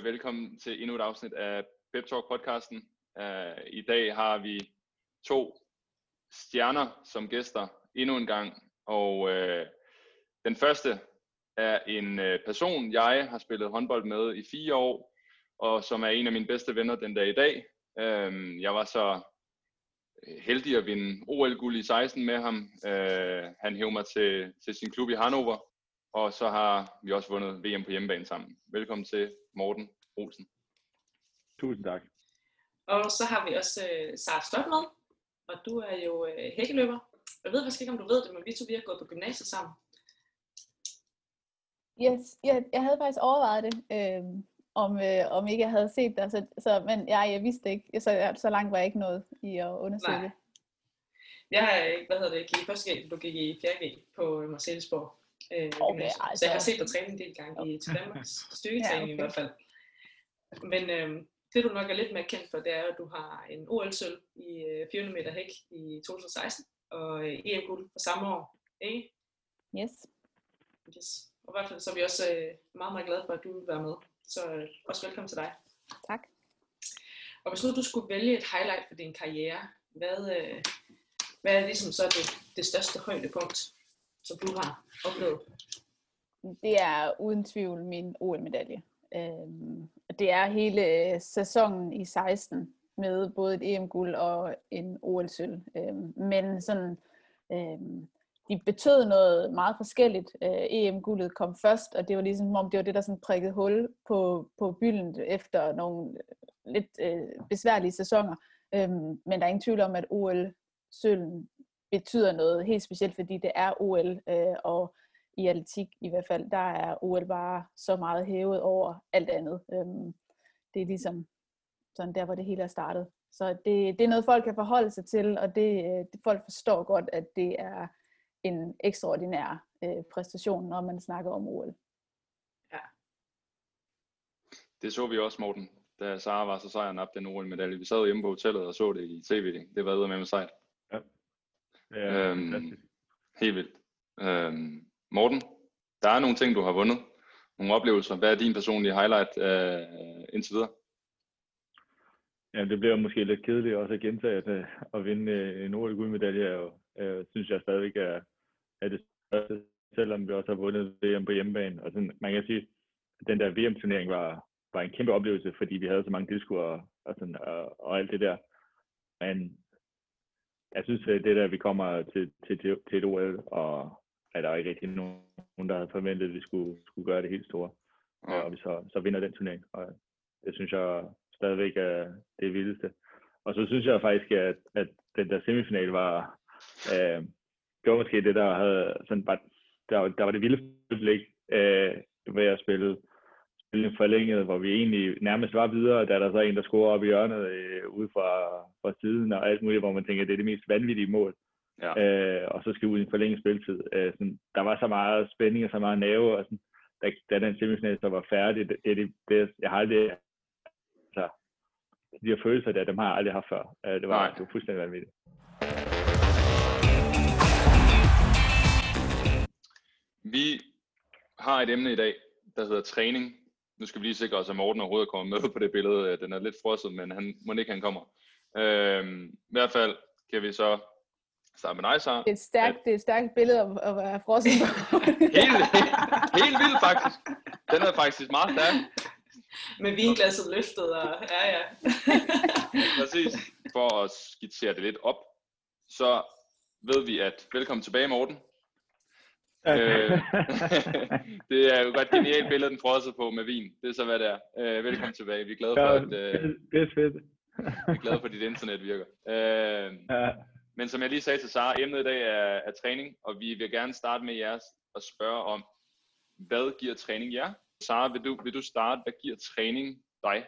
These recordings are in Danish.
Øh, velkommen til endnu et afsnit af Pep Talk podcasten. Uh, I dag har vi to stjerner som gæster endnu en gang, og uh, den første er en uh, person, jeg har spillet håndbold med i fire år, og som er en af mine bedste venner den dag i dag. Uh, jeg var så heldig at vinde OL-guld i 16 med ham. Uh, han hævde mig til, til sin klub i Hannover, og så har vi også vundet VM på hjemmebane sammen. Velkommen til Morten Olsen. Tusind tak. Og så har vi også uh, Sara Stott med, og du er jo uh, hækkeløber. Jeg ved faktisk ikke, om du ved det, men vi to vi har gået på gymnasiet sammen. Yes, jeg, jeg havde faktisk overvejet det, øh, om, øh, om ikke jeg havde set det, så, så, men ja, jeg vidste ikke, så, så langt var jeg ikke noget i at undersøge Nej. det. Jeg har, hvad hedder det, gik i første G, du gik i 4. G på Marcellesborg. Øh, Okay, altså. Så jeg har set dig træne en del gange i til Danmarks styrketræning Ja, i okay. hvert fald. Men øh, det du nok er lidt mere kendt for, det er, at du har en OL-sølv i øh, 400 meter hæk i 2016, og øh, EM-guld for samme år, ikke? Yes. Yes. Og i hvert fald så er vi også øh, meget, meget glade for, at du vil være med. Så øh, også velkommen til dig. Tak. Og hvis nu du skulle vælge et highlight for din karriere, hvad, øh, hvad er ligesom så det, det største højdepunkt, som du har oplevet? Det er uden tvivl min OL-medalje. Øhm, det er hele øh, sæsonen i 16 med både et EM-guld og en OL-sølv. Øhm, men sådan, øhm, de betød noget meget forskelligt. Øh, EM-guldet kom først, og det var ligesom om det var det, der sådan prikkede hul på, på bylden efter nogle øh, lidt øh, besværlige sæsoner. Øhm, men der er ingen tvivl om, at OL-sølven betyder noget helt specielt, fordi det er OL, øh, og i atletik i hvert fald, der er OL bare så meget hævet over alt andet. Øhm, det er ligesom sådan der, hvor det hele er startet. Så det, det er noget, folk kan forholde sig til, og det, øh, det folk forstår godt, at det er en ekstraordinær øh, præstation, når man snakker om OL. Ja. Det så vi også, Morten, da Sara var så sejren op den OL-medalje. Vi sad hjemme på hotellet og så det i tv. Det var med med sejt. Er Øhm, fantastisk. Helt vildt. Øhm, Morten, der er nogle ting, du har vundet. Nogle oplevelser. Hvad er din personlige highlight øh, indtil videre? Ja, det bliver måske lidt kedeligt også at gentage, at, øh, at vinde øh, en OL-guldmedalje, er jo, øh, synes jeg stadigvæk er, er det største, selvom vi også har vundet VM på hjemmebane. Og sådan, man kan sige, at den der VM-turnering var, var en kæmpe oplevelse, fordi vi havde så mange tilskuere og, sådan, og, og alt det der. Men jeg synes, at det der, vi kommer til, til, til, til et OL, og at der er ikke rigtig nogen, der havde forventet, at vi skulle, skulle gøre det helt store. Ja. Og vi så, så vinder den turnering. Og det synes jeg stadigvæk er det vildeste. Og så synes jeg faktisk, at, at den der semifinal var, øh, det var måske det, der havde sådan bare, der, var- der var det vilde øjeblik øh, ved at spille, spille forlænget, hvor vi egentlig nærmest var videre, da der så en, der scorer op i hjørnet øh, ude fra, fra siden og alt muligt, hvor man tænker, at det er det mest vanvittige mål. Ja. Øh, og så skal ud i en forlænget spilletid. Øh, sådan, der var så meget spænding og så meget nerve, og sådan, da, da den semifinal så var færdig, det, det, det, det jeg har aldrig, altså, de her følelser der, dem har jeg aldrig haft før. Øh, det, var, Nej. det var fuldstændig vanvittigt. Vi har et emne i dag, der hedder træning. Nu skal vi lige sikre os, at Morten overhovedet kommer med på det billede. Den er lidt frosset, men han må ikke, han kommer. Øhm, I hvert fald kan vi så starte med dig, Sara. Det er et stærkt, det er et stærkt billede at, at være frossen på. Helt, helt vildt faktisk. Den er faktisk meget stærk. Med vinglasset løftet, og ja, ja. Præcis. For at skitsere det lidt op, så ved vi, at velkommen tilbage, Morten. Øh, det er jo godt et genialt billede, den frosset på med vin. Det er så, hvad det er. Øh, velkommen tilbage. Vi er glade for, at øh, det, det er fedt. vi er glade for, at dit internet virker. Øh, ja, men som jeg lige sagde til Sara, emnet i dag er, er træning, og vi vil gerne starte med jeres og spørge om, hvad giver træning jer? Sara, vil du, vil du starte? Hvad giver træning dig?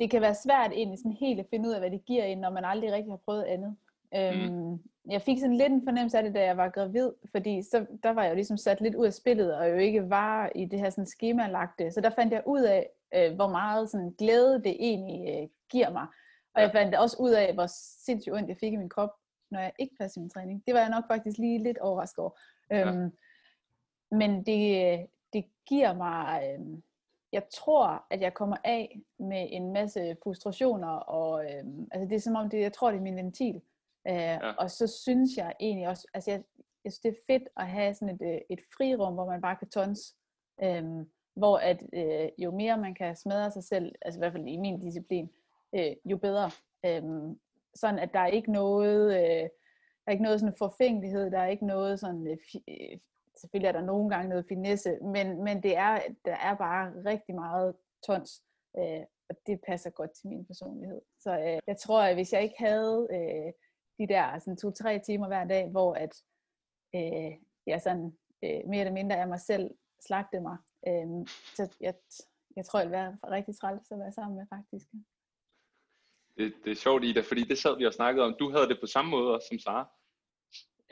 det kan være svært egentlig sådan helt at finde ud af, hvad det giver en, når man aldrig rigtig har prøvet andet. Øhm, jeg fik sådan lidt en fornemmelse af det, da jeg var gravid, fordi så, der var jeg jo ligesom sat lidt ud af spillet, og jo ikke var i det her sådan skemalagte. Så der fandt jeg ud af, øh, hvor meget sådan glæde det egentlig øh, giver mig. Og jeg fandt også ud af, hvor sindssygt ondt jeg fik i min krop, når jeg ikke passede min træning. Det var jeg nok faktisk lige lidt overrasket over. Ja. Øhm, men det, det giver mig... Øh, jeg tror, at jeg kommer af med en masse frustrationer, og øh, altså det er som om, det, jeg tror, det er min ventil. Øh, ja. Og så synes jeg egentlig også, altså jeg, jeg synes, det er fedt at have sådan et, øh, et frirum, hvor man bare kan tons. Øh, hvor at øh, jo mere man kan smadre sig selv, altså i hvert fald i min disciplin, øh, jo bedre. Øh, sådan at der er ikke noget, øh, der er ikke noget sådan forfængelighed, der er ikke noget sådan, øh, øh, selvfølgelig er der nogle gange noget finesse, men, men det er, der er bare rigtig meget tons, øh, og det passer godt til min personlighed. Så øh, jeg tror, at hvis jeg ikke havde øh, de der sådan to-tre timer hver dag, hvor at øh, jeg sådan øh, mere eller mindre af mig selv slagte mig, øh, så jeg, jeg tror, jeg ville være rigtig træls at være sammen med faktisk. Det, det er sjovt, Ida, fordi det sad vi og snakkede om. Du havde det på samme måde som Sara.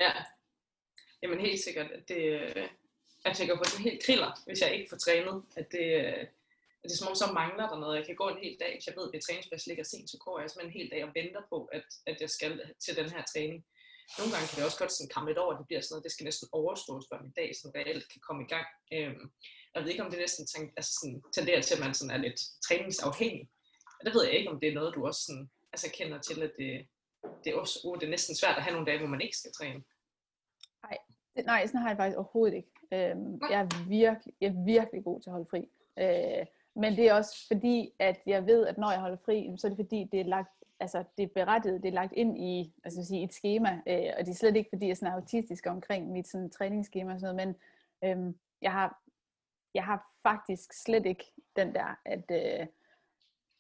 Ja, Jamen helt sikkert, at det, øh, jeg tænker på, at det helt kriller, hvis jeg ikke får trænet. At det, øh, det er som om, så mangler der noget. Jeg kan gå en hel dag, hvis jeg ved, at det træningsplads ligger sent, så går jeg simpelthen en hel dag og venter på, at, at jeg skal til den her træning. Nogle gange kan det også godt sådan komme lidt over, at det bliver sådan noget, det skal næsten overstås, før min dag sådan reelt kan komme i gang. Øhm, jeg ved ikke, om det næsten tænk, altså sådan, tenderer til, at man sådan er lidt træningsafhængig. Og det ved jeg ikke, om det er noget, du også sådan, altså kender til, at det, det, er også, uh, det er næsten svært at have nogle dage, hvor man ikke skal træne. Nej, det, nej, sådan har jeg faktisk overhovedet ikke. Øhm, jeg, er virkelig, jeg er virkelig god til at holde fri. Øh, men det er også fordi, at jeg ved, at når jeg holder fri, så er det fordi, det er lagt altså det er berettiget, det er lagt ind i altså sige, et schema, øh, og det er slet ikke fordi, jeg er sådan autistisk omkring mit sådan, træningsschema og sådan noget, men øhm, jeg, har, jeg har faktisk slet ikke den der, at, øh,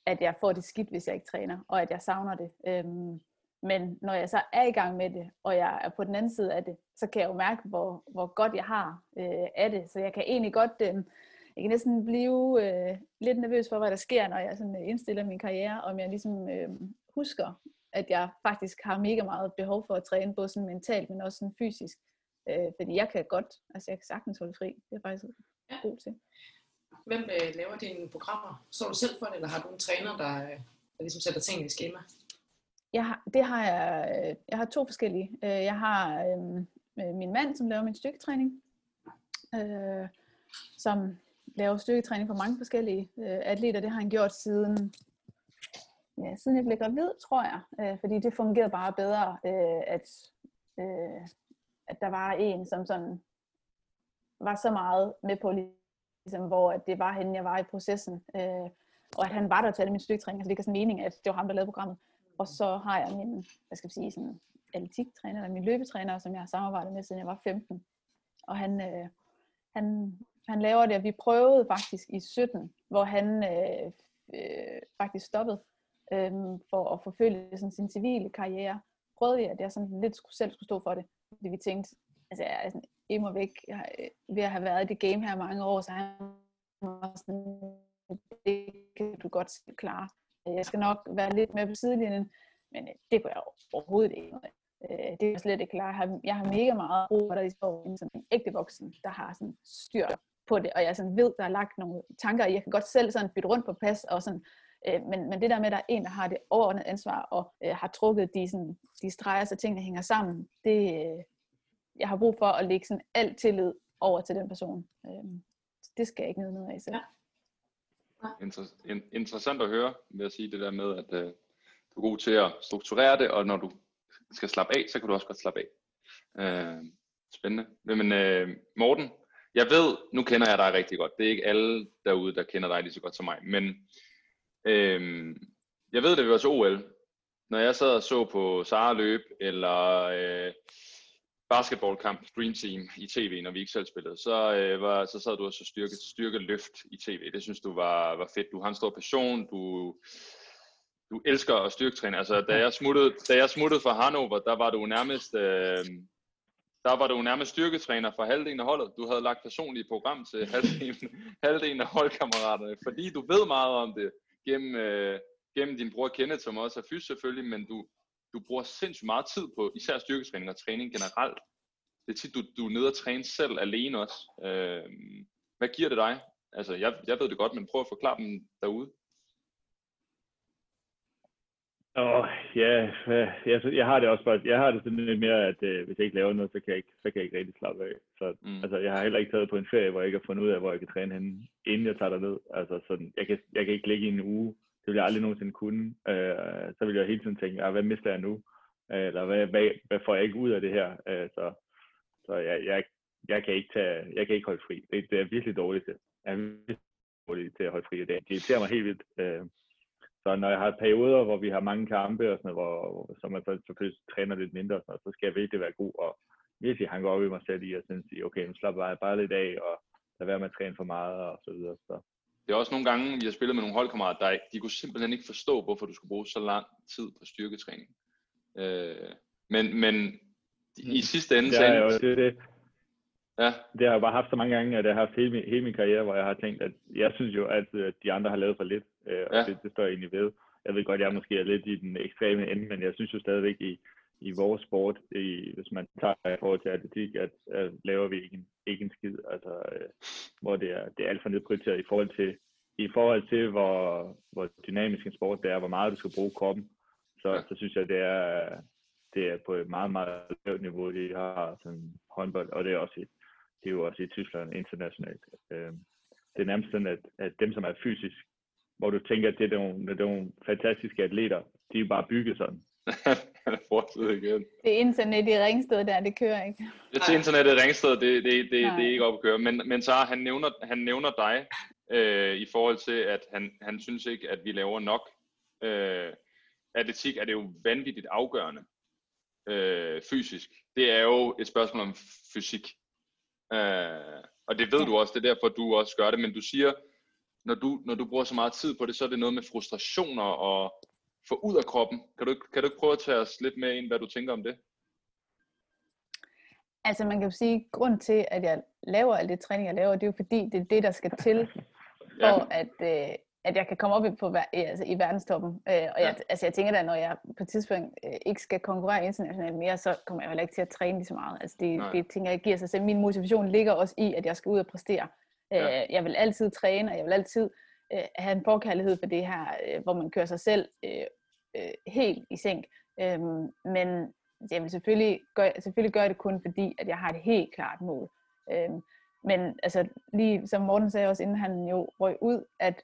at jeg får det skidt, hvis jeg ikke træner, og at jeg savner det. Øhm, men når jeg så er i gang med det, og jeg er på den anden side af det, så kan jeg jo mærke, hvor, hvor godt jeg har øh, af det. Så jeg kan egentlig godt, øh, jeg kan næsten blive øh, lidt nervøs for, hvad der sker, når jeg sådan, øh, indstiller min karriere, om jeg ligesom øh, husker, at jeg faktisk har mega meget behov for at træne, både sådan mentalt, men også sådan fysisk. Øh, fordi jeg kan godt, altså jeg kan sagtens holde fri. Det er faktisk ja. god til. Hvem øh, laver dine programmer? Så du selv for det, eller har du en træner, der, øh, der ligesom sætter tingene i schema? Jeg har, det har jeg, øh, jeg har to forskellige. Øh, jeg har øh, min mand, som laver min styrketræning, øh, som laver styrketræning for mange forskellige øh, atleter. Det har han gjort siden, ja, siden jeg blev gravid, tror jeg. Øh, fordi det fungerede bare bedre, øh, at, øh, at der var en, som sådan var så meget med på, ligesom, hvor at det var henne, jeg var i processen. Øh, og at han var der til alle mine styrketræninger, så altså, det gav sådan mening, at det var ham, der lavede programmet. Og så har jeg min, hvad skal jeg sige, sådan atletiktræner, eller min løbetræner, som jeg har samarbejdet med, siden jeg var 15. Og han, øh, han, han laver det, og vi prøvede faktisk i 17, hvor han øh, øh, faktisk stoppede øh, for at forfølge sådan, sin civile karriere. Prøvede vi, at jeg sådan lidt skulle, selv skulle stå for det, fordi vi tænkte, altså jeg er sådan immer væk, jeg har, øh, ved at have været i det game her mange år, så han var sådan, det kan du godt klare. Jeg skal nok være lidt mere på sidelinjen, men øh, det kunne jeg overhovedet ikke. Øh, det er slet ikke klar. Jeg har, jeg har mega meget brug for, at I som en ægte voksen, der har sådan styr på det, og jeg sådan ved, der er lagt nogle tanker, jeg kan godt selv sådan bytte rundt på pas, og sådan, øh, men, men det der med, at der er en, der har det overordnede ansvar, og øh, har trukket de, sådan, de streger, så tingene hænger sammen, det, øh, jeg har brug for at lægge sådan alt tillid over til den person. Øh, det skal jeg ikke ned af selv. Ja. Inter- interessant at høre, vil jeg sige det der med, at øh, du er god til at strukturere det, og når du skal slappe af, så kan du også godt slappe af. Øh, spændende. Men øh, Morten, jeg ved, nu kender jeg dig rigtig godt. Det er ikke alle derude, der kender dig lige så godt som mig. Men øh, jeg ved, det vi var til OL. Når jeg sad og så på Sara løb, eller øh, basketballkamp, Dream Team i tv, når vi ikke selv spillede, så, øh, var, så sad du også styrke, styrke løft i tv. Det synes du var, var fedt. Du har en stor passion, du, du elsker at styrketræne. Altså, da jeg smuttede, da jeg smuttede fra Hannover, der var du nærmest, øh, der var du nærmest styrketræner for halvdelen af holdet. Du havde lagt personlige program til halvdelen, halvdelen af holdkammeraterne, fordi du ved meget om det gennem, øh, gennem din bror Kenneth, som også er fys selvfølgelig, men du, du bruger sindssygt meget tid på især styrketræning og træning generelt. Det er tit, du, du er nede og træne selv alene også. Øh, hvad giver det dig? Altså, jeg, jeg ved det godt, men prøv at forklare dem derude. Åh, ja, jeg, jeg har det også bare, jeg har det sådan lidt mere, at øh, hvis jeg ikke laver noget, så kan jeg ikke, så kan jeg ikke rigtig slappe af. Så Mm. altså, jeg har heller ikke taget på en ferie, hvor jeg ikke har fundet ud af, hvor jeg kan træne henne, inden jeg tager derned. Altså sådan, jeg kan, jeg kan ikke ligge i en uge. Det vil jeg aldrig nogensinde kunne. Øh, så vil jeg hele tiden tænke, ah, hvad mister jeg nu? Øh, eller hvad, hvad, hvad, får jeg ikke ud af det her? Øh, så så jeg, jeg, jeg, kan ikke tage, jeg kan ikke holde fri. Det, det er virkelig dårligt til. Jeg er virkelig dårlig til at holde fri. Det, det irriterer mig helt vildt. Øh, så når jeg har perioder, hvor vi har mange kampe, og sådan noget, hvor, hvor så man så selvfølgelig træner lidt mindre, og sådan noget, så skal jeg virkelig være god og virkelig hanke op i mig selv i at sådan sige, okay, nu slapper jeg bare lidt af, og lad være med at træne for meget, og så videre. Så. Det er også nogle gange, vi har spillet med nogle holdkammerater, der de kunne simpelthen ikke forstå, hvorfor du skulle bruge så lang tid på styrketræning. Øh, men, men i sidste ende, er jo det, det, ja, det har jeg bare haft så mange gange, at jeg har haft hele min, hele min karriere, hvor jeg har tænkt, at jeg synes jo altid, at de andre har lavet for lidt, øh, og Ja. det, det står jeg egentlig ved. Jeg ved godt, jeg måske er lidt i den ekstreme ende, men jeg synes jo stadigvæk i, i vores sport, i, hvis man tager i forhold til atletik, at, at laver vi ikke en, ikke en skid, altså, øh, hvor det er, det er alt for nedprioriteret i forhold til, i forhold til hvor, hvor dynamisk en sport det er, hvor meget du skal bruge kroppen, så, ja. så synes jeg, det er, det er på et meget, meget lavt niveau, de har sådan håndbold, og det er også i, det er jo også i Tyskland internationalt. Øh, det er nærmest sådan, at, at dem, som er fysisk, hvor du tænker, at det er nogle, det er nogle fantastiske atleter, de er jo bare bygget sådan. fortsæt igen. Det internet i Ringsted der, det kører ikke. Det til internettet i Ringsted, det, det, det, det er ikke op at køre. Men, men så han nævner, han nævner dig øh, i forhold til, at han, han synes ikke, at vi laver nok. Øh, atletik er det jo vanvittigt afgørende øh, fysisk. Det er jo et spørgsmål om fysik. Øh, og det ved Ja. du også, det er derfor, du også gør det. Men du siger, når du, når du bruger så meget tid på det, så er det noget med frustrationer og få ud af kroppen. Kan du, kan du ikke prøve at tage os lidt med ind, hvad du tænker om det? Altså man kan jo sige, grund til, at jeg laver alt det træning, jeg laver, det er jo fordi, det er det, der skal til, for at, øh, at jeg kan komme op på, i- altså, i verdenstoppen. Øh, og jeg, altså, jeg tænker da, når jeg på et tidspunkt øh, ikke skal konkurrere internationalt mere, så kommer jeg heller ikke til at træne lige så meget. Altså, det, Nej. det tænker jeg giver sig selv. Min motivation ligger også i, at jeg skal ud og præstere. Ja. Øh, jeg vil altid træne, og jeg vil altid øh, have en forkærlighed for det her, øh, hvor man kører sig selv øh, øh, helt i sænk. Øhm, men jeg vil selvfølgelig gøre, selvfølgelig gøre det kun fordi, at jeg har et helt klart mål. Øhm, men altså, lige som Morten sagde også, inden han jo røg ud, at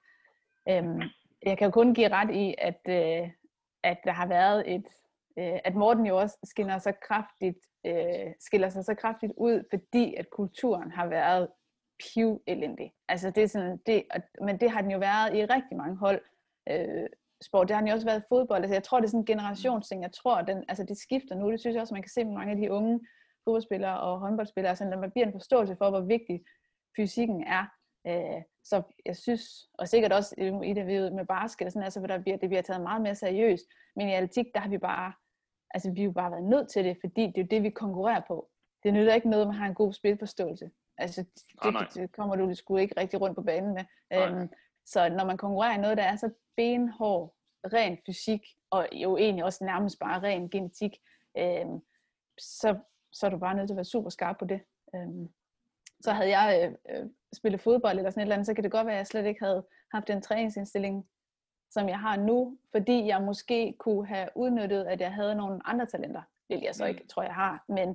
øhm, jeg kan jo kun give ret i, at, øh, at der har været et, øh, at Morten jo også skinner så kraftigt, øh, skiller sig så kraftigt ud, fordi at kulturen har været piv elendig. Altså det er sådan, det, og- men det har den jo været i rigtig mange hold. Øh, sport. Det har den jo også været i fodbold. Altså, jeg tror, det er sådan en generationsting. Jeg tror, den, altså, det skifter nu. Det synes jeg også, man kan se med mange af de unge fodboldspillere og håndboldspillere. Altså, når man bliver en forståelse for, hvor vigtig fysikken er. Øh, så jeg synes, og sikkert også i det vi ved med basket, og sådan, altså, der bliver, det bliver taget meget mere seriøst. Men i atletik, der har vi bare, altså vi har jo bare været nødt til det, fordi det er jo det, vi konkurrerer på. Det nytter ikke noget, at man har en god spilforståelse. Altså, Ah, det, det kommer du sgu ikke rigtig rundt på banen med. Øhm, så når man konkurrerer i noget, der er så benhård, ren fysik, og jo egentlig også nærmest bare ren genetik, øhm, så, så er du bare nødt til at være super skarp på det. Øhm, så havde jeg øh, øh, spillet fodbold eller sådan et eller andet, så kan det godt være, at jeg slet ikke havde haft den træningsindstilling, som jeg har nu, fordi jeg måske kunne have udnyttet, at jeg havde nogle andre talenter, hvilket jeg så Mm. ikke tror, jeg har, men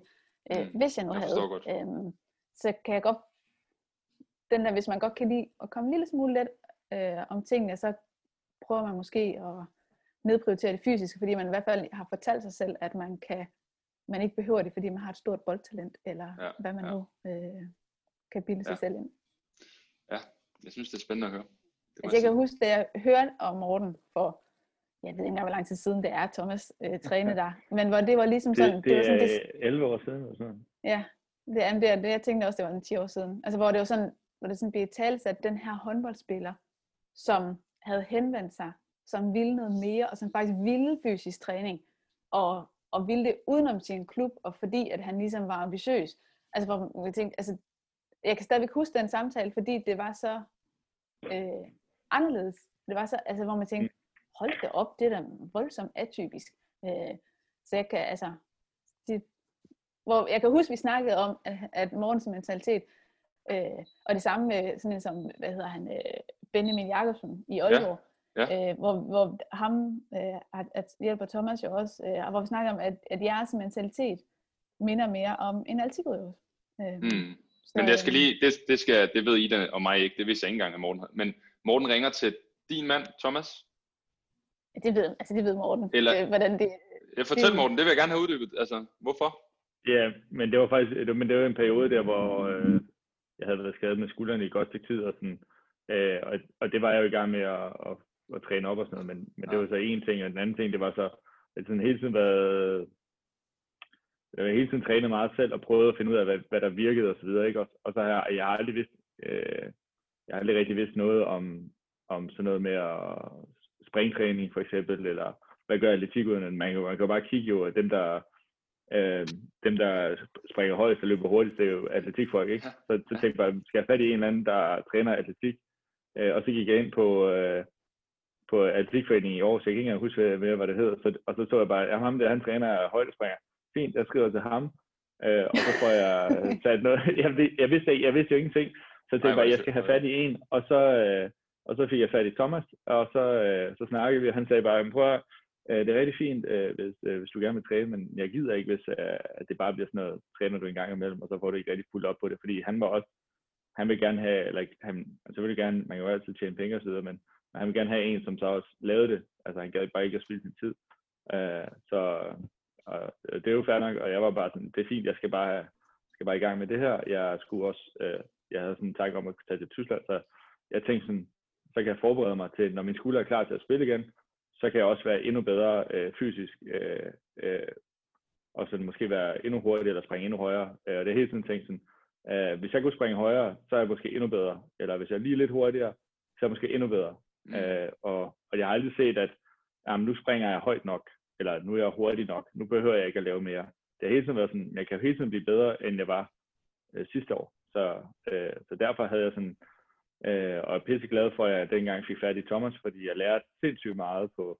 øh, Mm, hvis jeg nu jeg havde, godt. øhm, så kan jeg godt, den der, hvis man godt kan lide at komme en lille smule let øh, om tingene, så prøver man måske at nedprioritere det fysiske, fordi man i hvert fald har fortalt sig selv, at man kan man ikke behøver det, fordi man har et stort boldtalent, eller Ja, ja, hvad man ja. ja. nu øh, kan bilde sig Ja. selv ind. Jeg synes, det er spændende at høre. Det Altså, jeg kan sige. huske, da jeg hørte om Morten for, jeg ved ikke engang, hvor lang tid siden det er, Thomas øh, træne der, men hvor det var ligesom sådan, Det, det var sådan, det, er 11 år siden. Eller sådan. Ja, det er det, det. Jeg tænkte også, det var en 10 år siden. Altså, hvor det var sådan, hvor det sådan blev talt, at den her håndboldspiller, som havde henvendt sig, som ville noget mere, og som faktisk ville fysisk træning, og, og ville det udenom sin klub, og fordi at han ligesom var ambitiøs. Altså, hvor jeg tænkte, altså, jeg kan stadigvæk huske den samtale, fordi det var så øh, anderledes. Det var så, altså, hvor man tænkte, hold det op, det er da voldsomt atypisk. Øh, så jeg kan, altså, det, hvor jeg kan huske, vi snakkede om, at, at morgens mentalitet, øh, og det samme med sådan en som, hvad hedder han, øh, Benjamin Jakobsen i Aalborg, Ja. Øh, hvor, hvor ham, øh, at, at hjælper Thomas jo også, øh, hvor vi snakker om, at, at jeres mentalitet minder mere om en atletikudøver. Øh, Mm. så, Men jeg skal øh, lige, det, det, skal, det ved Ida og mig ikke, det vidste jeg ikke engang, at Morten havde. Men Morten ringer til din mand, Thomas. Det ved, altså det ved Morten, Eller- øh, hvordan det... Jeg fortæl Det- Morten, det vil jeg gerne have uddybet. Altså, hvorfor? Ja, men det var faktisk det, men det var en periode der, hvor øh, jeg havde været skadet med skuldrene i et godt stykke tid, og, sådan, øh, og, og det var jeg jo i gang med at, at, at træne op og sådan noget, men, men det var så en ting, og den anden ting, det var så, at sådan hele tiden været, jeg har hele tiden trænet meget selv og prøvet at finde ud af, hvad, hvad der virkede og så videre, ikke? Og, og så har jeg, jeg har aldrig vidst, øh, jeg har aldrig rigtig vidst noget om, om sådan noget med at springtræning for eksempel, eller hvad gør atletikudøverne? Man kan, man kan bare kigge jo, at dem der, øh, dem der springer højst og løber hurtigst, det er jo atletikfolk, ikke? Så, så tænkte jeg bare, skal jeg fat i en eller anden, der træner atletik? Øh, og så gik jeg ind på, øh, på atletikforeningen i år, så jeg kan ikke engang huske mere, hvad det hedder. Så, og så så jeg bare, at ham der, han træner højdespringer. Fint, jeg skriver til ham. Øh, og så får jeg sat noget. Jeg, jeg, vidste, jeg vidste jo ingenting. Så jeg tænkte er bare, jeg skal have fat i en. Og så, øh, og så fik jeg fat i Thomas, og så, øh, så snakkede vi, og han sagde bare, "Men prøv at, øh, det er rigtig fint, øh, hvis, øh, hvis du gerne vil træne, men jeg gider ikke, hvis øh, at det bare bliver sådan noget, træner du en gang imellem, og så får du ikke rigtig fuldt op på det, fordi han var også, han vil gerne have, eller han, altså vil gerne, man kan jo altid tjene penge og så videre, men, men han vil gerne have en, som så også lavede det, altså han gad bare ikke at spille sin tid, øh, så og det er jo fair nok, og jeg var bare sådan, det er fint, jeg skal bare, skal bare i gang med det her, jeg skulle også, øh, jeg havde sådan en tanke om at tage til Tyskland, så jeg tænkte sådan, så kan jeg forberede mig til, når min skulder er klar til at spille igen, så kan jeg også være endnu bedre øh, fysisk, øh, øh, og sådan måske være endnu hurtigere eller springe endnu højere. Øh, og det er hele tiden tænkt sådan, øh, hvis jeg kunne springe højere, så er jeg måske endnu bedre. Eller hvis jeg er lige lidt hurtigere, så er jeg måske endnu bedre. Mm. Øh, og, og jeg har aldrig set, at jamen, nu springer jeg højt nok, eller nu er jeg hurtig nok, nu behøver jeg ikke at lave mere. Det har hele tiden været sådan, jeg kan hele tiden blive bedre, end jeg var øh, sidste år. Så, øh, så derfor havde jeg sådan, øh, og er pisseglad for, at jeg dengang fik fat i Thomas, fordi jeg lærte sindssygt meget på,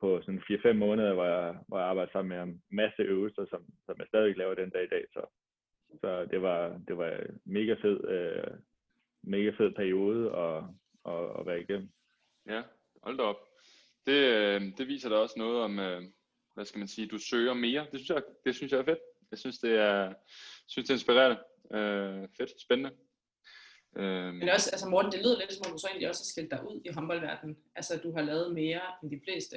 på sådan 4-5 måneder, hvor jeg, hvor jeg arbejdede sammen med ham. Masse øvelser, som, som jeg stadig laver den dag i dag. Så, så det var, det var mega fed, øh, mega fed periode at, at, at være igennem. Ja, hold da op. Det, øh, det viser da også noget om, øh, hvad skal man sige, du søger mere. Det synes jeg, det synes jeg er fedt. Jeg synes, det er, synes, det er inspirerende. Øh, fedt, spændende. Øh, Men også, altså Morten, det lyder lidt som om du så egentlig også har skilt dig ud i håndboldverdenen. Altså du har lavet mere end de fleste.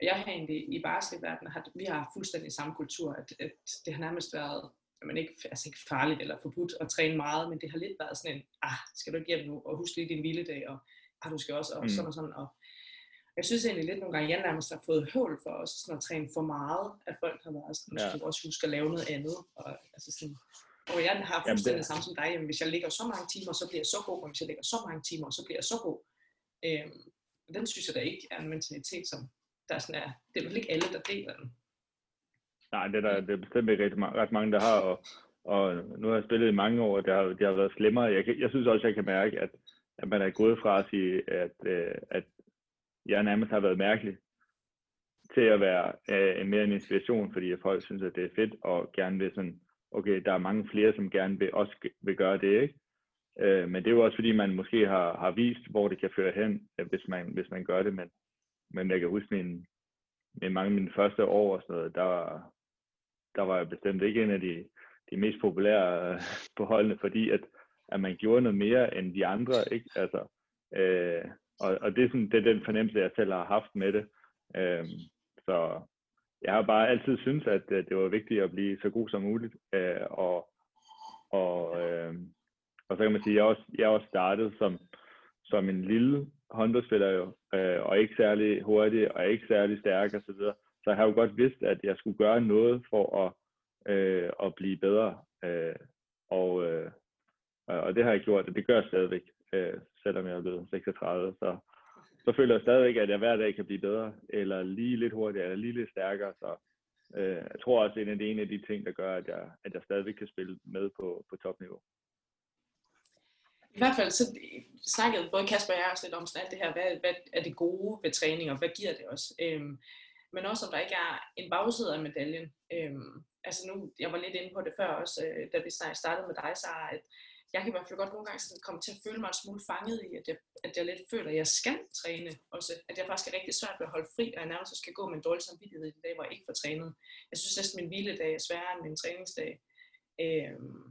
Og jeg har egentlig i basketballverdenen, har, vi har fuldstændig samme kultur, at, at det har nærmest været, men ikke, altså ikke farligt eller forbudt at træne meget, men det har lidt været sådan en, ah, skal du ikke hjem nu, og husk lige din hviledag, og ah, du skal også, og Mm. sådan og sådan. Og jeg synes egentlig lidt nogle gange, jeg nærmest har fået høvl for os sådan at træne for meget, at folk har været sådan, Ja. også huske at lave noget andet. Og, altså sådan, og jeg har fuldstændig det- samme som dig. Jamen, hvis jeg ligger så mange timer, så bliver jeg så god. Og hvis jeg ligger så mange timer, så bliver jeg så god. Øhm, den synes jeg da ikke er en mentalitet, som der er sådan er. Det er vel ikke alle, der deler den. Nej, det er, der, det er bestemt ikke rigtig, ret mange, der har, og, og nu har jeg spillet i mange år, og det har, det har været slemmere. Jeg, jeg synes også, jeg kan mærke, at, at man er gået fra at sige, at, øh, at jeg nærmest har været mærkelig, til at være øh, mere en inspiration, fordi folk synes, at det er fedt, og gerne vil sådan, okay, der er mange flere, som gerne vil, også vil gøre det, ikke? Øh, men det er jo også, fordi man måske har, har vist, hvor det kan føre hen, øh, hvis man, hvis man gør det, men, men jeg kan huske min, min mange af mine første år og sådan noget, der var, der var jeg bestemt ikke en af de, de mest populære øh, på holdene, fordi at, at man gjorde noget mere end de andre, ikke? Altså, øh, og, og det, er sådan, det er den fornemmelse, jeg selv har haft med det. Øh, så jeg har bare altid syntes, at øh, det var vigtigt at blive så god som muligt, øh, og, og, øh, og så kan man sige, at jeg også, jeg også startede som, som en lille håndboldspiller jo, øh, og ikke særlig hurtig, og ikke særlig stærk osv. Så, så jeg har jo godt vidst, at jeg skulle gøre noget for at, øh, at blive bedre. Øh, og, øh, og det har jeg gjort, og det gør jeg stadigvæk, øh, selvom jeg er blevet 36. Så, så føler jeg stadigvæk, at jeg hver dag kan blive bedre, eller lige lidt hurtigere, eller lige lidt stærkere. Så øh, jeg tror også, at det er en af de ting, der gør, at jeg, at jeg stadigvæk kan spille med på, på topniveau. I hvert fald så snakkede både Kasper og jeg også lidt om sådan alt det her, hvad, hvad er det gode ved træning, og hvad giver det os? Øhm, men også om der ikke er en bagside af medaljen. Øhm, altså nu, jeg var lidt inde på det før også, øh, da vi startede med dig, så at jeg kan i hvert fald godt nogle gange sådan komme til at føle mig en smule fanget i, at jeg, at jeg lidt føler, at jeg skal træne også. At jeg faktisk er rigtig svært ved at holde fri, og jeg nærmest skal gå med en dårlig samvittighed i de dage, hvor jeg ikke får trænet. Jeg synes næsten, min hviledag er sværere end min træningsdag. Øhm,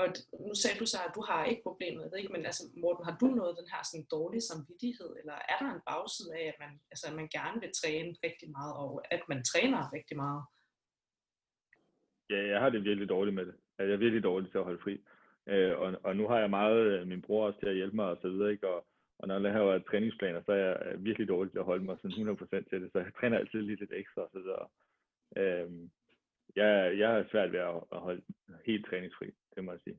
og nu sagde du så, at du har ikke problemet, jeg ved ikke, men altså, Morten, har du noget den her sådan dårlige samvittighed, eller er der en bagside af, at man, altså, at man gerne vil træne rigtig meget, og at man træner rigtig meget? Ja, jeg har det virkelig dårligt med det. Altså, jeg er virkelig dårlig til at holde fri. Øh, og, og nu har jeg meget øh, min bror også til at hjælpe mig og så videre, ikke? Og, og når jeg laver træningsplaner, så er jeg øh, virkelig dårlig til at holde mig sådan 100% til det, så jeg træner altid lige lidt ekstra og så videre. Øh, jeg, jeg er svært ved at holde helt træningsfri, det må jeg sige.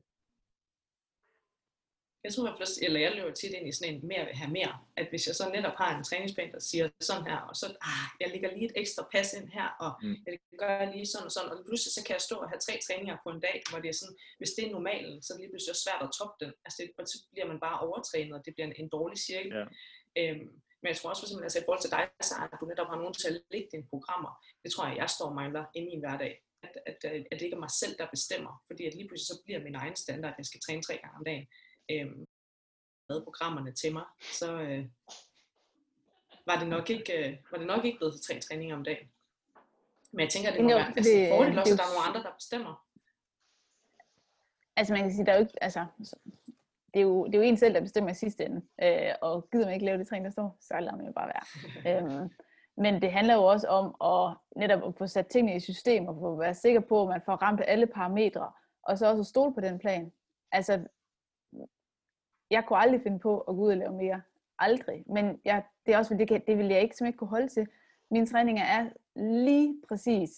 Jeg tror hvert fald, eller jeg løber tit ind i sådan en mere vil have mere, at hvis jeg så netop har en træningsplan, der siger sådan her, og så, ah, jeg lægger lige et ekstra pas ind her, og mm. jeg gør lige sådan og sådan, og pludselig så kan jeg stå og have tre træninger på en dag, hvor det er sådan, hvis det er normalen, så er det lige pludselig svært at toppe den. Altså det, så bliver man bare overtrænet, og det bliver en, en dårlig cirkel. Ja. Øhm, men jeg tror også, for eksempel, altså i forhold til dig, så at du netop har nogen til at lægge dine programmer, det tror jeg, jeg står og mangler inde i min hverdag. At, at, at, det ikke er mig selv, der bestemmer, fordi at lige pludselig så bliver min egen standard, at jeg skal træne tre gange om dagen øh, med programmerne til mig, så øh, var, det nok ikke, øh, var det nok ikke blevet til tre træninger om dagen. Men jeg tænker, det må jo, være altså, det, fordel også, at der er nogle andre, der bestemmer. Altså man kan sige, der er jo ikke, altså, det er jo, det er jo en selv, der bestemmer i sidste ende. Øh, og gider man ikke lave det træning, der står, så lader man jo bare være. øhm, men det handler jo også om at netop at få sat tingene i system, og få at være sikker på, at man får ramt alle parametre, og så også at stole på den plan. Altså, jeg kunne aldrig finde på at gå ud og lave mere. Aldrig. Men jeg, det er også fordi, det, det vil jeg ikke, som ikke kunne holde til. Mine træninger er lige præcis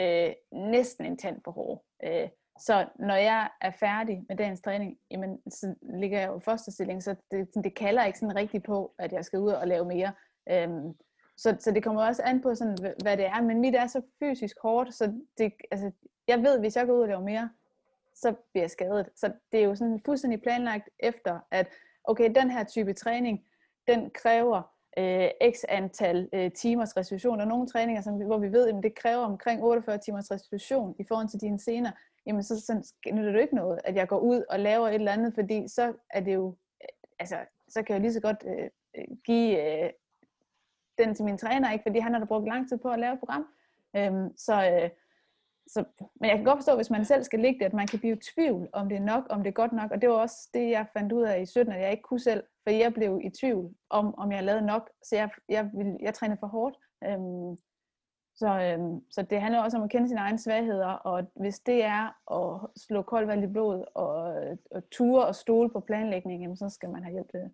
øh, næsten en tand for hårde. Øh, så når jeg er færdig med dagens træning, jamen, så ligger jeg jo i første stilling, så det, det kalder ikke sådan rigtigt på, at jeg skal ud og lave mere. Øhm, så, så det kommer også an på, sådan, hvad det er. Men mit er så fysisk hårdt, så det, altså, jeg ved, hvis jeg går ud og laver mere, så bliver jeg skadet. Så det er jo sådan fuldstændig planlagt efter, at okay, den her type træning, den kræver øh, x antal øh, timers restitution. Og nogle træninger, som, hvor vi ved, at det kræver omkring 48 timers restitution i forhold til dine sener, jamen så, så nytter det ikke noget, at jeg går ud og laver et eller andet, fordi så er det jo, øh, altså, så kan jeg lige så godt øh, øh, give øh, den til min træner, ikke? fordi han har da brugt lang tid på at lave et program. Øhm, så, øh, så, men jeg kan godt forstå, hvis man selv skal ligge det, at man kan blive i tvivl, om det er nok, om det er godt nok. Og det var også det, jeg fandt ud af i 17, at jeg ikke kunne selv. For jeg blev i tvivl om, om jeg lavede nok. Så jeg, jeg, jeg, jeg trænede for hårdt. Øhm, så, øhm, så det handler også om at kende sine egne svagheder. Og hvis det er at slå koldt vand i blodet og, og ture og stole på planlægningen, så skal man have hjælp til det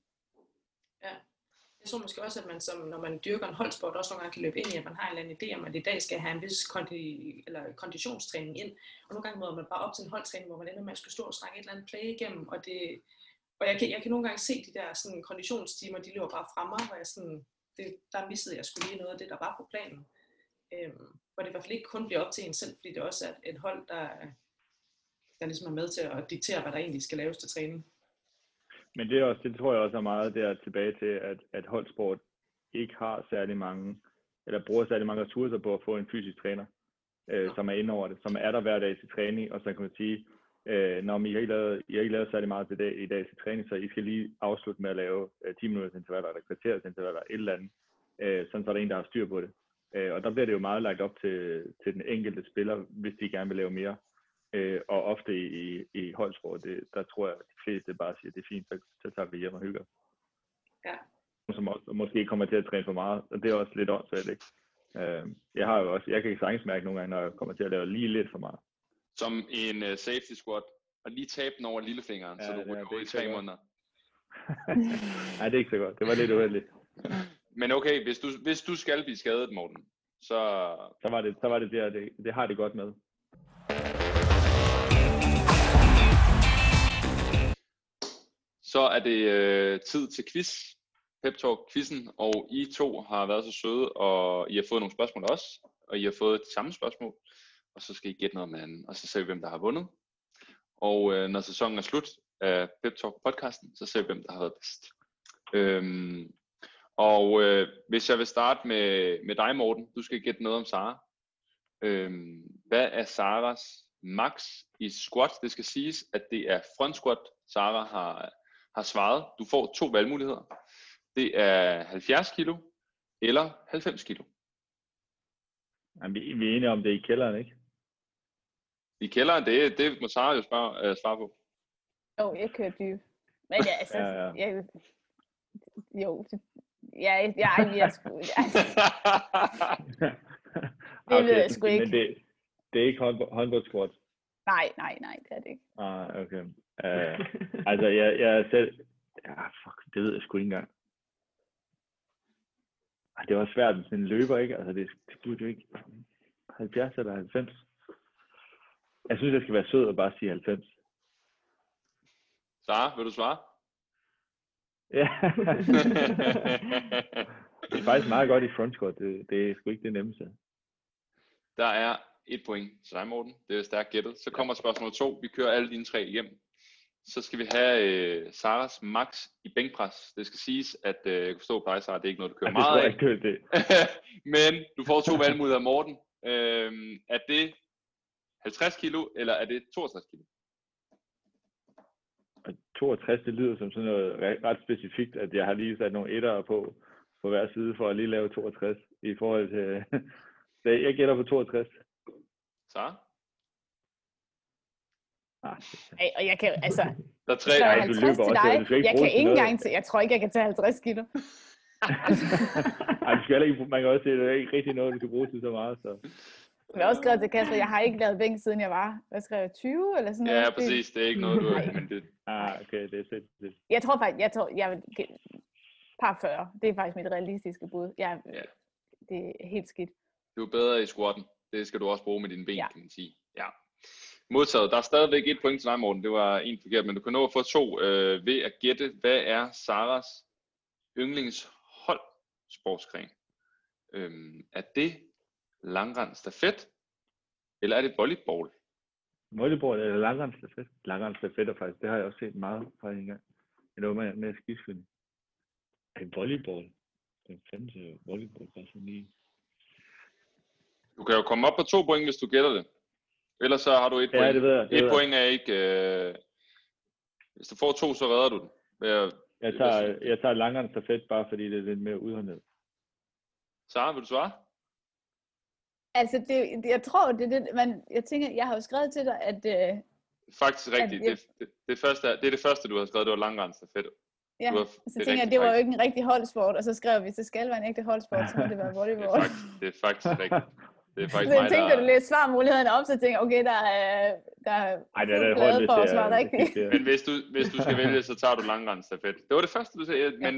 jeg tror måske også, at man som, når man dyrker en holdsport, også nogle gange kan løbe ind i, at man har en eller anden idé om, at i dag skal have en vis kondi, eller konditionstræning ind. Og nogle gange møder man bare op til en holdtræning, hvor man ender med at skulle stå og snakke et eller andet play igennem. Og, det, og jeg, kan, jeg kan nogle gange se de der sådan, konditionstimer, de løber bare fremme, hvor jeg sådan, det, der missede jeg skulle lige noget af det, der var på planen. Øhm, hvor det i hvert fald ikke kun bliver op til en selv, fordi det også er et hold, der, der ligesom er med til at diktere, hvad der egentlig skal laves til træning. Men det, er også, det tror jeg også er meget der tilbage til, at, at holdsport ikke har særlig mange, eller bruger særlig mange ressourcer på at få en fysisk træner, øh, som er inde over det, som er der hver dag til træning, og så kan man sige, øh, når I har ikke lavet, I har ikke lavet særlig meget til dag, i dag til træning, så I skal lige afslutte med at lave øh, 10 minutters intervaller, eller kvarters intervaller, et eller andet, øh, sådan så er der en, der har styr på det. Øh, og der bliver det jo meget lagt op til, til den enkelte spiller, hvis de gerne vil lave mere. Øh, og ofte i, i holdsport, det, der tror jeg, at de fleste bare siger, at det er fint, så, så tager vi hjem og hygger. Ja. Som også, måske kommer til at træne for meget, og det er også lidt åndssvagt, ikke? Øh, jeg har jo også, jeg kan ikke sagtens mærke nogle gange, når jeg kommer til at lave lige lidt for meget. Som en uh, safety squat, og lige tabe den over lillefingeren, ja, så du rykker ja, ud i tre måneder. Nej, det er ikke så godt. Det var lidt uheldigt. Men okay, hvis du, hvis du skal blive skadet, Morten, så... Så var det, så var det der, det, det har det godt med. Så er det øh, tid til quiz. Pep Talk quizzen, og I to har været så søde, og I har fået nogle spørgsmål også, og I har fået det samme spørgsmål, og så skal I gætte noget med anden, og så ser vi, hvem der har vundet. Og øh, når sæsonen er slut af Pep Talk podcasten, så ser vi, hvem der har været bedst. Øhm, og øh, hvis jeg vil starte med, med dig, Morten, du skal gætte noget om Sara. Øhm, hvad er Saras max i squat. Det skal siges, at det er front squat, Sara har, har svaret. Du får to valgmuligheder. Det er 70 kilo eller 90 kilo. Jamen, vi, vi er enige om det er i kælderen, ikke? I kælderen, det, det må Sara jo spørge, uh, svare på. Jo, jeg kører dyb. Men ja, altså, Ja, ja. Jeg, jo, det, ja, jeg, jeg, jeg, sgu- jeg, Det ved jeg sgu ikke. Men det, det er ikke håndbold, nej, nej, nej, det er det ikke. Ah, okay. Uh, altså, jeg, jeg selv... Ja, fuck, det ved jeg sgu ikke engang. Ej, Det var svært sådan en løber, ikke? Altså, det, det burde jo ikke... 70 eller 90? Jeg synes, jeg skal være sød og bare sige 90. Sara, vil du svare? Ja. det er faktisk meget godt i front squat. Det, det er sgu ikke det nemmeste. Der er et point til dig, Morten. Det er stærkt gættet. Så kommer spørgsmål to. Vi kører alle dine tre igennem. Så skal vi have øh, Saras max i bænkpres. Det skal siges, at øh, jeg kan forstå på dig, Sara, det er ikke noget, du kører tror meget af. ikke, det er det. Men du får to valgmuligheder, Morten. Øhm, er det 50 kilo, eller er det 62 kilo? Og 62, det lyder som sådan noget re- ret specifikt, at jeg har lige sat nogle etter på, på hver side for at lige lave 62 i forhold til... Så jeg gætter på 62. Sara? Ej, og jeg kan altså, Der er tre. så er Ej, du 50 løber til også, dig. du Jeg kan ikke engang til, jeg tror ikke, jeg kan tage 50 kilo. Ej, du skal ikke, man kan også se, at det er ikke rigtig noget, du kan bruge til så meget. Så. Jeg har også skrevet til Kasper, jeg har ikke lavet bænk, siden jeg var, hvad skrev jeg, 20 eller sådan noget? Ja, præcis. Det er ikke noget, du Nej. men det, Ah, okay, det er fedt. Jeg tror faktisk, jeg tror, jeg vil par 40. Det er faktisk mit realistiske bud. Jeg, Ja. Det er helt skidt. du er bedre i squatten. Det skal du også bruge med dine ben, Ja. kan man sige. Ja. Modtaget. Der er stadigvæk et point til dig, Morten. Det var en forkert, men du kan nå at få to øh, ved at gætte, hvad er Saras yndlingshold sportsgren? Øhm, er det langrend stafet, eller er det volleyball? Volleyball eller langrensstafet? Langrensstafet er faktisk, det har jeg også set meget fra en gang. Men det var med, med skiskydning. Er det volleyball? Den til volleyball bare sådan lige. Du kan jo komme op på to point, hvis du gætter det. Ellers så har du et Ja, point. det ved jeg. Det et ved jeg. point er ikke... Øh... Hvis du får to, så redder du den. At... Jeg tager, jeg tager langrensstafet bare fordi det er lidt mere udhåndet. Sara, vil du svare? Altså, det, jeg tror, det er det, man, jeg tænker, jeg har jo skrevet til dig, at, øh, Faktisk rigtigt. jeg- Det, det, det, første, er- det er det første, du har skrevet. Det var langrend stafet. ja, har, så det er tænker jeg, det var jo ikke en rigtig holdsport, og så skrev vi, hvis det skal være en ægte holdsport, så må det være Det er volleyball. faktisk, det er faktisk rigtigt. Det er faktisk Så jeg mig, tænkte, da du der... læste svarmulighederne op, så tænkte okay, der er, der er Ej, det er holdet for at svare at rigtigt. Men hvis du, hvis du skal vælge, så tager du langrend stafet. Det var det første, du sagde, men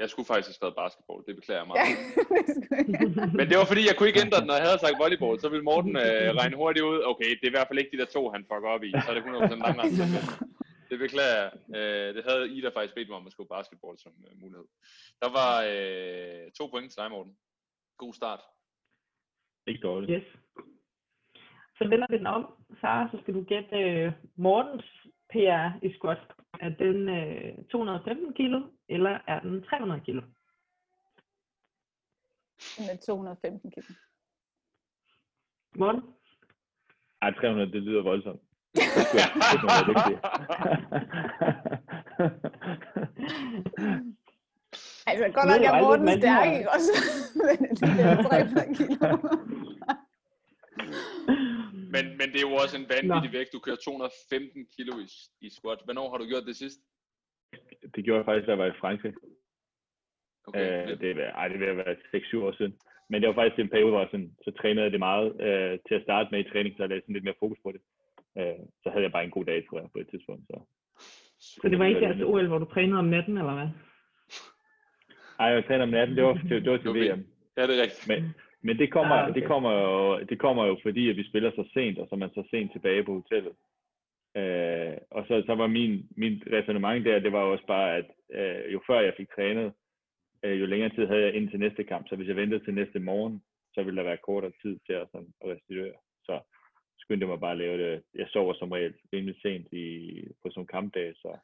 jeg skulle faktisk have skrevet basketball. Det beklager jeg Ja, meget. det skulle jeg. Men det var fordi, jeg kunne ikke ændre den, når jeg havde sagt volleyball. Så ville Morten øh, regne hurtigt ud. Okay, det er i hvert fald ikke de der to, han fucker op i. Så er det 100% langrend stafet. Det beklager jeg. Øh, det havde Ida faktisk bedt mig om at skrive basketball som øh, mulighed. Der var øh, to point til dig, Morten. God start. Ikke dårligt. Yes. Så vender vi den om, Sara, så skal du gætte øh, Mortens PR i squat. Er den øh, 215 kilo, eller er den 300 kilo? Med 215 kilo. Morten? Ej, 300, det lyder voldsomt. Det Altså, godt nok er Morten stærk, ikke også? Men det der 300 kilo. Men, men det er jo også en vanvittig vægt. Du kører 215 kilo i, i squat. Hvornår har du gjort det sidst? det gjorde jeg faktisk, da jeg var i Frankrig. Okay. Øh, det, er, ej, det vil være 6-7 år siden. Men det var faktisk en periode, hvor jeg sådan, så trænede jeg det meget. Øh, til at starte med i træning, så jeg sådan lidt mere fokus på det. Øh, så havde jeg bare en god dag, tror jeg, på et tidspunkt. Så. Så det var ikke deres OL, hvor du trænede om natten, eller hvad? Ej, jeg træner om natten, det var, det, det var til Okay. VM. Ja, det er rigtigt. Men, men det, kommer, Ah, okay. det, kommer jo, det kommer jo fordi, at vi spiller så sent, og så er man så sent tilbage på hotellet. Øh, og så, så var min, min resonemang der, det var også bare, at øh, jo før jeg fik trænet, øh, jo længere tid havde jeg ind til næste kamp. Så hvis jeg ventede til næste morgen, så ville der være kortere tid til at, sådan, at restituere. Så skyndte jeg mig bare at lave det. Jeg sover som regel rimelig sent i, på sådan en kampdag, så,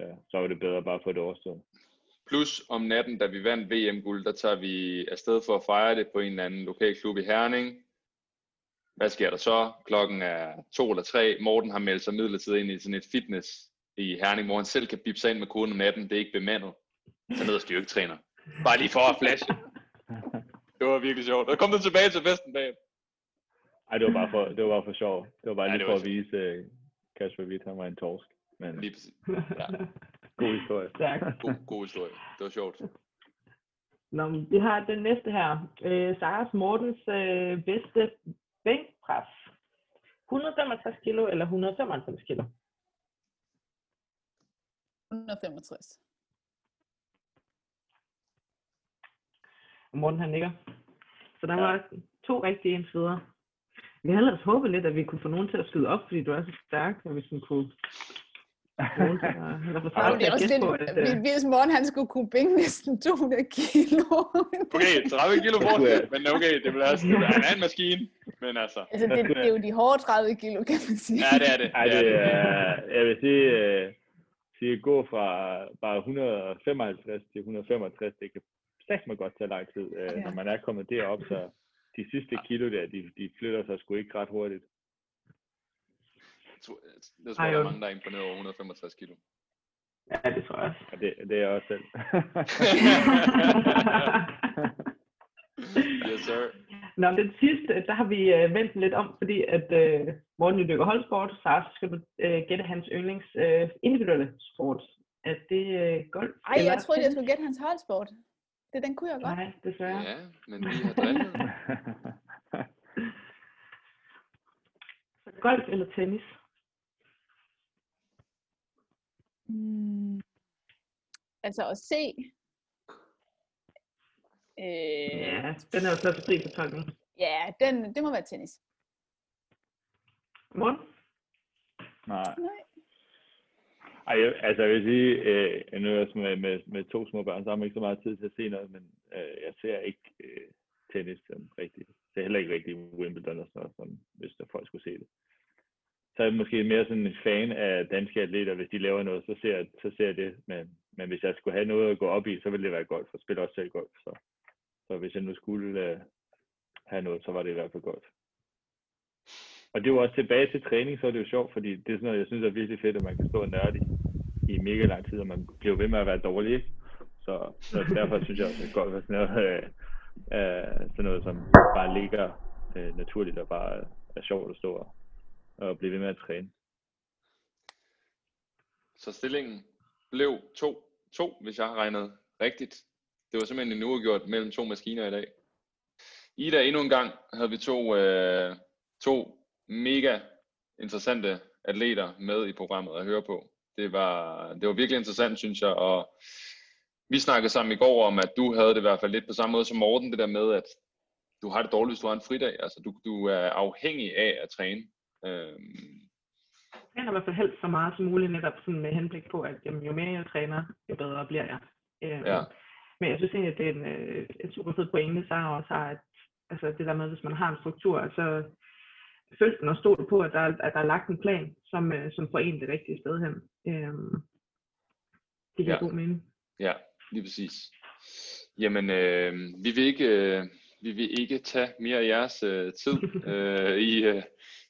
ja, så var det bedre bare at få det overstået. Plus om natten, da vi vandt VM-guld, der tager vi afsted for at fejre det på en eller anden lokal klub i Herning. hvad sker der så? Klokken er to eller tre. Morten har meldt sig midlertidigt ind i sådan et fitness i Herning, hvor han selv kan bipse ind med koden om natten. Det er ikke bemandet. Så ned og styrketræner. Bare lige for at flashe. Det var virkelig sjovt. Og kom du tilbage til festen bag. Ej, det var bare for, det var bare for sjov. Det var bare Ja, lige for at vise uh, Kasper Witt, han var en torsk. Men Lige præcis. Ja, god historie. Stærkt. god, god historie. Det var sjovt. Nå, men vi har den næste her. Øh, Saras Mortens øh, bedste bænkpres. 165 kilo eller 195 kilo? 165. Og Morten han nikker. Så der Ja. var to rigtige indtil videre. Vi havde ellers håbet lidt, at vi kunne få nogen til at skyde op, fordi du er så stærk, og vi sådan kunne Sara det er også lidt, på, at, øh, hvis- morgen han skulle kunne bænke næsten 200 kilo. Okay, 30 kilo forskel, men okay, det vil altså, det, han er en maskine, men altså, altså, det, det, er jo de hårde 30 kilo, kan man sige. ja, det er det. Ej, det, det er det. jeg vil sige, øh, sige, at gå fra bare 155 til 165, det kan sagt mig godt tage lang tid. Øh, Ja. Når man er kommet derop, så de sidste kilo der, de, de flytter sig sgu ikke ret hurtigt. Jeg tror, det tror Ej, jeg, der er mange, der er imponeret over 165 kilo. Ja, det tror jeg også. Og det, det er jeg også selv. yes, sir. Nå, den sidste, der har vi øh, vendt lidt om, fordi at øh, Morten jo dykker holdsport, så skal du øh, gætte hans yndlings øh, individuelle sport. Er det øh, golf? Ej, jeg troede, jeg skulle gætte hans holdsport. Det den kunne jeg godt. Nej, desværre. Ja, men vi har drillet. Golf eller tennis? Mm. Altså at se... Øh, Ja, den er jo så fri for tolkning. ja, den, det må være tennis. Morten? Nej. Nej. Ej, jeg, altså jeg vil sige, øh, nu er jeg også med, med, med to små børn, så har man ikke så meget tid til at se noget, men øh, jeg ser ikke øh, tennis som rigtigt. Jeg ser heller ikke rigtig Wimbledon og sådan noget, som, hvis der folk skulle se det. Så er jeg måske mere sådan en fan af danske atleter, hvis de laver noget, så ser jeg, så ser jeg det. Men, men hvis jeg skulle have noget at gå op i, så ville det være golf, for spiller også selv golf. Så, så hvis jeg nu skulle uh, have noget, så var det i hvert fald golf. Og det var også tilbage til træning, så er det jo sjovt, fordi det er sådan noget, jeg synes er virkelig fedt, at man kan stå og nørde i, i mega lang tid, og man bliver ved med at være dårlig. Så, så derfor synes jeg også, at golf er sådan noget, øh, øh, sådan noget som bare ligger øh, naturligt og bare er sjovt at stå og, og blive ved med at træne. Så stillingen blev 2-2, hvis jeg har regnet rigtigt. Det var simpelthen en uafgjort mellem to maskiner i dag. Ida, endnu en gang havde vi to, øh, to mega interessante atleter med i programmet at høre på. Det var, det var virkelig interessant, synes jeg, og vi snakkede sammen i går om, at du havde det i hvert fald lidt på samme måde som Morten, det der med, at du har det dårligt, hvis du har en fridag. Altså, du, du er afhængig af at træne. Øhm, Jeg har i hvert fald helst så meget som muligt, netop sådan med henblik på, at jamen, jo mere jeg træner, jo bedre bliver jeg. Øhm, Ja. Men jeg synes egentlig, at det er en, øh, en super fed pointe, Sarah også har, at altså, det der med, hvis man har en struktur, så følg den og stol på, at der, at der er lagt en plan, som, øh, som får en det rigtige sted hen. Øhm, det giver Ja. god mening. Ja, lige præcis. Jamen, øh, vi, vil ikke, øh, vi vil ikke tage mere af jeres øh, tid. øh, I, øh,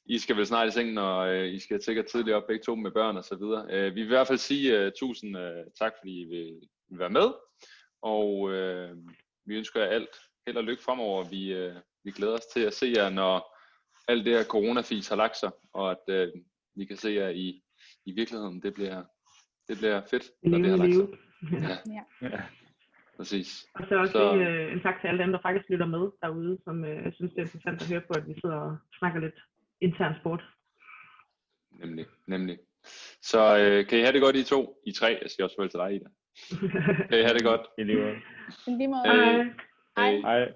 I skal vel snart i sengen, og øh, I skal sikkert tidligt op begge to med børn og så videre. Øh, vi vil i hvert fald sige øh, tusind øh, tak, fordi I vil, vil være med. Og øh, vi ønsker jer alt held og lykke fremover. Vi, øh, vi glæder os til at se jer, når alt det her coronafis har lagt sig, og at øh, vi kan se jer i, i virkeligheden. Det bliver, det bliver fedt, når det har lagt sig. Ja, Ja. præcis. Og så også Så- lige øh, en tak til alle dem, der faktisk lytter med derude, som øh, synes, det er interessant at høre på, at vi sidder og snakker lidt intern sport. Nemlig, nemlig. Så øh, kan I have det godt, I to? I tre, jeg siger også farvel til dig, Ida. Kan I have det godt? I lige måde. I lige måde. Hej. Hej. Hej.